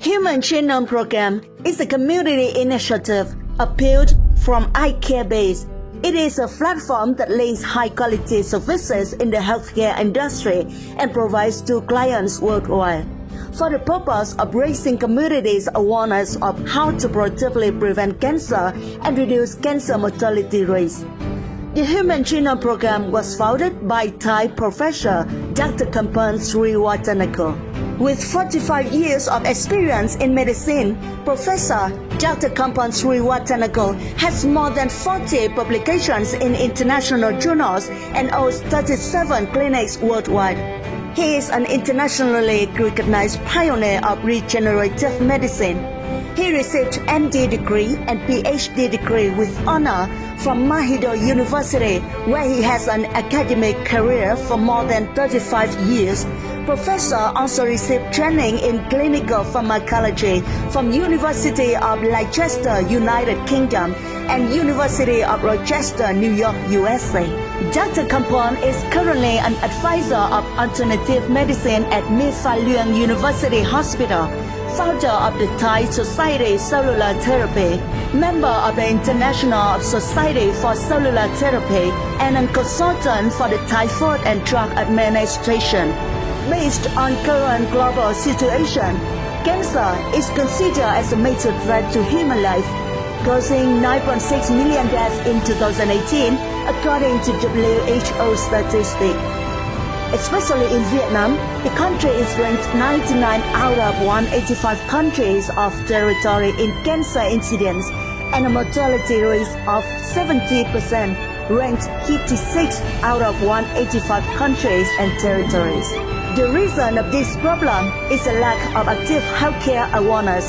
Human Genome Program is a community initiative appealed from iCareBase. It is a platform that links high quality services in the healthcare industry and provides to clients worldwide for the purpose of raising communities' awareness of how to proactively prevent cancer and reduce cancer mortality rates. The Human Genome Program was founded by Thai professor Dr. Kampon Sriwatanakul. With 45 years of experience in medicine, Professor Dr. Kampon Sriwatanakul has more than 40 publications in international journals and owns 37 clinics worldwide. He is an internationally recognized pioneer of regenerative medicine. He received MD degree and PhD degree with honor from Mahidol University, where he has an academic career for more than 35 years. Professor also received training in clinical pharmacology from University of Leicester, United Kingdom, and University of Rochester, New York, USA. Dr. Kampon is currently an advisor of alternative medicine at Luang University Hospital, founder of the Thai Society of Cellular Therapy, member of the International Society for Cellular Therapy, and a consultant for the Thai Food and Drug Administration. Based on current global situation, cancer is considered as a major threat to human life causing 9.6 million deaths in 2018, according to WHO statistics. Especially in Vietnam, the country is ranked 99 out of 185 countries of territory in cancer incidence and a mortality rate of 70%, ranked 56 out of 185 countries and territories. The reason of this problem is a lack of active healthcare awareness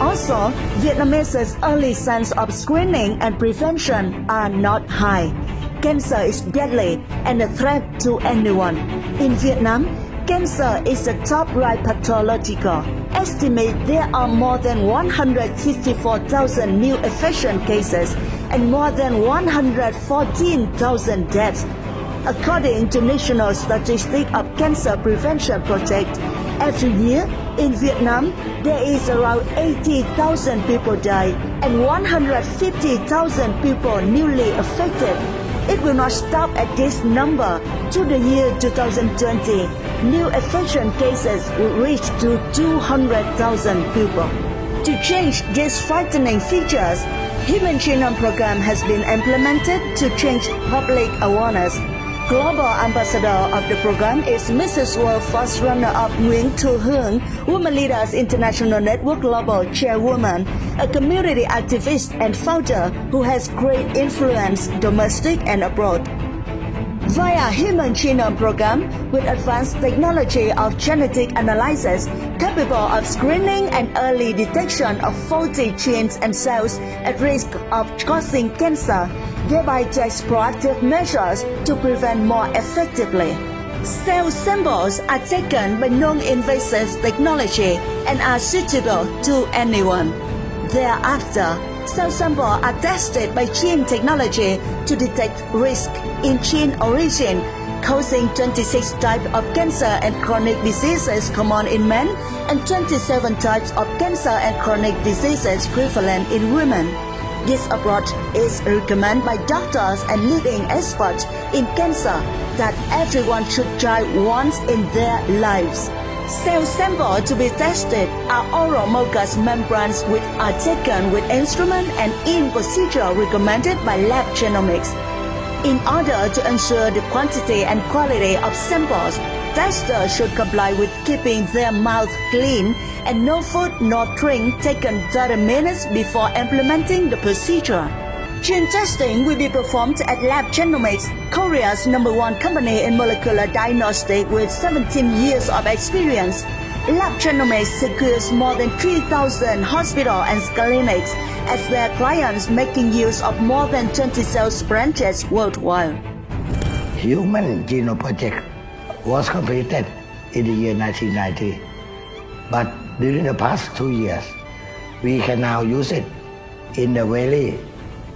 also, Vietnamese's early signs of screening and prevention are not high. Cancer is deadly and a threat to anyone. In Vietnam, cancer is the top right pathological. Estimate there are more than 164,000 new infection cases and more than 114,000 deaths. According to National Statistics of Cancer Prevention Project, every year in Vietnam, there is around 80,000 people die and 150,000 people newly affected. It will not stop at this number. To the year 2020, new infection cases will reach to 200,000 people. To change these frightening features, Human Genome Program has been implemented to change public awareness Global ambassador of the program is Mrs. World First Runner-up Nguyen Thu Hương, Women Leaders International Network Global Chairwoman, a community activist and founder who has great influence domestic and abroad. Via Human Genome Program with advanced technology of genetic analysis capable of screening and early detection of faulty genes and cells at risk of causing cancer, thereby takes proactive measures to prevent more effectively. Cell samples are taken by non-invasive technology and are suitable to anyone. Thereafter, cell samples are tested by gene technology to detect risk in gene origin, causing 26 types of cancer and chronic diseases common in men and 27 types of cancer and chronic diseases prevalent in women. This approach is recommended by doctors and leading experts in cancer that everyone should try once in their lives. Cell samples to be tested are oral mucous membranes which are taken with instrument and in procedure recommended by Lab Genomics. In order to ensure the quantity and quality of samples, testers should comply with keeping their mouth clean and no food nor drink taken 30 minutes before implementing the procedure. Gene testing will be performed at Lab Genomics, Korea's number one company in molecular diagnostic with 17 years of experience. Lab Genomics secures more than 3,000 hospitals and clinics as their clients making use of more than 20 sales branches worldwide. Human Genome Project was completed in the year 1990. But during the past two years, we can now use it in a very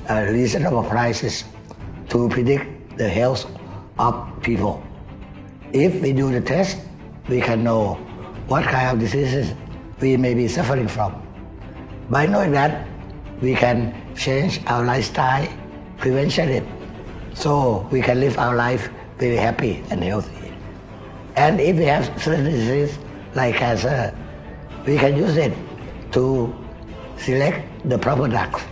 uh, reasonable prices to predict the health of people. If we do the test, we can know what kind of diseases we may be suffering from. By knowing that, we can change our lifestyle, prevention it, so we can live our life very happy and healthy. And if we have certain disease like cancer, we can use it to select the proper drugs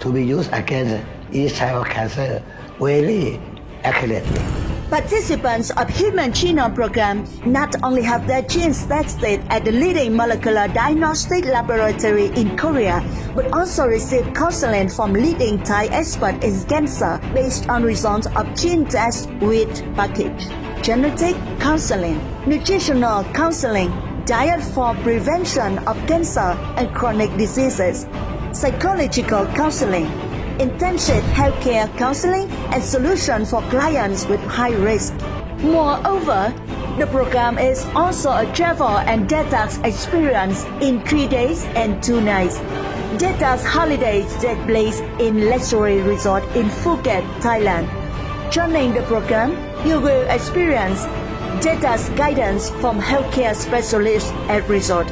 to be used against each type of cancer very accurately. Participants of Human Genome Program not only have their genes tested at the leading molecular diagnostic laboratory in Korea, but also receive counseling from leading Thai experts in cancer based on results of gene test with package, genetic counseling, nutritional counseling, diet for prevention of cancer and chronic diseases, psychological counseling, intensive healthcare counseling and solution for clients with high risk. Moreover, the program is also a travel and detox experience in three days and two nights. Detox holidays take place in luxury resort in Phuket, Thailand. Joining the program, you will experience detox guidance from healthcare specialists at resort,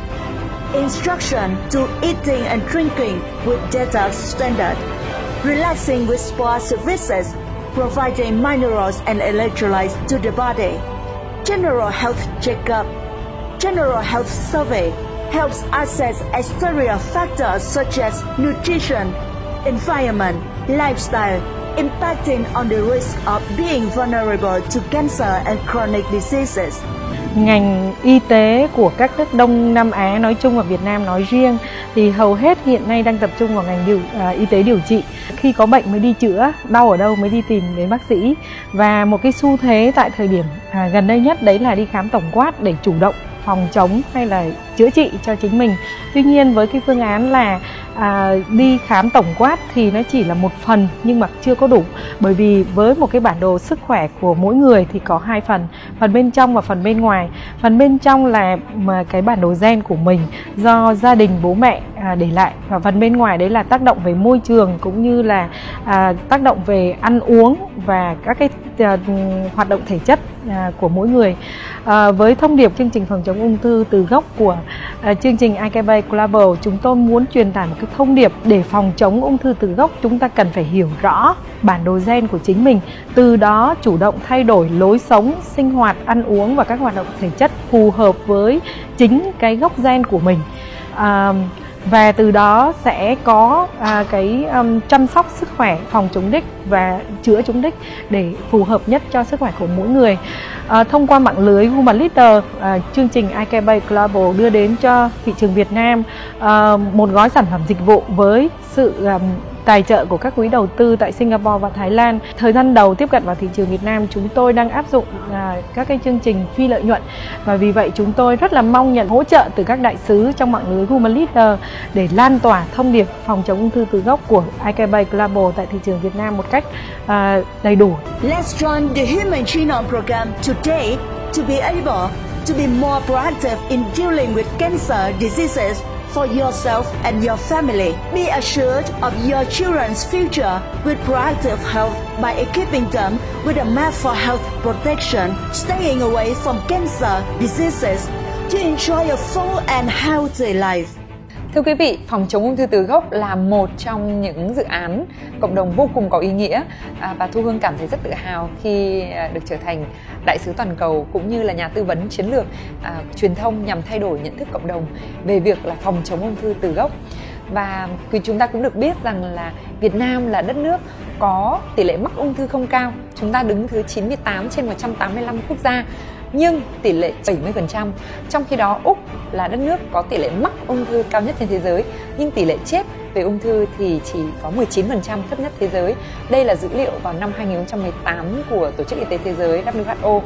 instruction to eating and drinking with detox standard, relaxing with spa services, providing minerals and electrolytes to the body. General health checkup, general health survey helps assess exterior factors such as nutrition, environment, lifestyle, impacting on the risk of being vulnerable to cancer and chronic diseases. ngành y tế của các nước Đông Nam Á nói chung và Việt Nam nói riêng thì hầu hết hiện nay đang tập trung vào ngành điều à, y tế điều trị. Khi có bệnh mới đi chữa, đau ở đâu mới đi tìm đến bác sĩ. Và một cái xu thế tại thời điểm à, gần đây nhất đấy là đi khám tổng quát để chủ động phòng chống hay là chữa trị cho chính mình. Tuy nhiên với cái phương án là à, đi khám tổng quát thì nó chỉ là một phần nhưng mà chưa có đủ bởi vì với một cái bản đồ sức khỏe của mỗi người thì có hai phần phần bên trong và phần bên ngoài phần bên trong là mà cái bản đồ gen của mình do gia đình bố mẹ à, để lại và phần bên ngoài đấy là tác động về môi trường cũng như là à, tác động về ăn uống và các cái À, hoạt động thể chất à, của mỗi người. À, với thông điệp chương trình phòng chống ung thư từ gốc của chương trình IKB Global chúng tôi muốn truyền tải một cái thông điệp để phòng chống ung thư từ gốc. Chúng ta cần phải hiểu rõ bản đồ gen của chính mình từ đó chủ động thay đổi lối sống sinh hoạt ăn uống và các hoạt động thể chất phù hợp với chính cái gốc gen của mình. À, và từ đó sẽ có à, cái um, chăm sóc sức khỏe phòng chống đích và chữa chống đích để phù hợp nhất cho sức khỏe của mỗi người. À, thông qua mạng lưới Human Leader à, chương trình IKB Global đưa đến cho thị trường Việt Nam à, một gói sản phẩm dịch vụ với sự um, tài trợ của các quỹ đầu tư tại Singapore và Thái Lan. Thời gian đầu tiếp cận vào thị trường Việt Nam, chúng tôi đang áp dụng à, các cái chương trình phi lợi nhuận và vì vậy chúng tôi rất là mong nhận hỗ trợ từ các đại sứ trong mạng lưới Human Leader để lan tỏa thông điệp phòng chống ung thư từ gốc của IKB Global tại thị trường Việt Nam một cách à, đầy đủ. Let's join the Human Genome Program today to be able to be more proactive in dealing with cancer diseases for yourself and your family. Be assured of your children's future with proactive health by equipping them with a map for health protection, staying away from cancer diseases to enjoy a full and healthy life. Thưa quý vị, phòng chống ung thư từ gốc là một trong những dự án cộng đồng vô cùng có ý nghĩa à, và Thu Hương cảm thấy rất tự hào khi à, được trở thành đại sứ toàn cầu cũng như là nhà tư vấn chiến lược à, truyền thông nhằm thay đổi nhận thức cộng đồng về việc là phòng chống ung thư từ gốc. Và quý chúng ta cũng được biết rằng là Việt Nam là đất nước có tỷ lệ mắc ung thư không cao. Chúng ta đứng thứ 98 trên 185 quốc gia nhưng tỷ lệ 70%. Trong khi đó Úc là đất nước có tỷ lệ mắc ung thư cao nhất trên thế giới nhưng tỷ lệ chết về ung thư thì chỉ có 19% thấp nhất thế giới. Đây là dữ liệu vào năm 2018 của Tổ chức Y tế Thế giới WHO.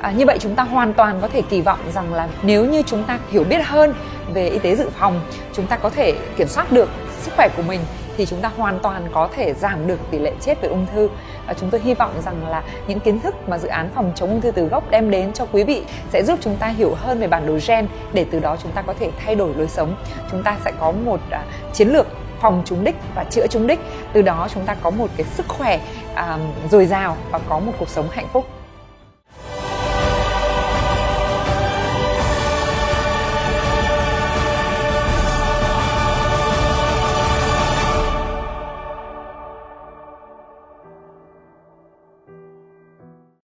À, như vậy chúng ta hoàn toàn có thể kỳ vọng rằng là nếu như chúng ta hiểu biết hơn về y tế dự phòng, chúng ta có thể kiểm soát được sức khỏe của mình thì chúng ta hoàn toàn có thể giảm được tỷ lệ chết về ung thư. Và chúng tôi hy vọng rằng là những kiến thức mà dự án phòng chống ung thư từ gốc đem đến cho quý vị sẽ giúp chúng ta hiểu hơn về bản đồ gen để từ đó chúng ta có thể thay đổi lối sống. Chúng ta sẽ có một uh, chiến lược phòng trúng đích và chữa trúng đích. Từ đó chúng ta có một cái sức khỏe uh, dồi dào và có một cuộc sống hạnh phúc.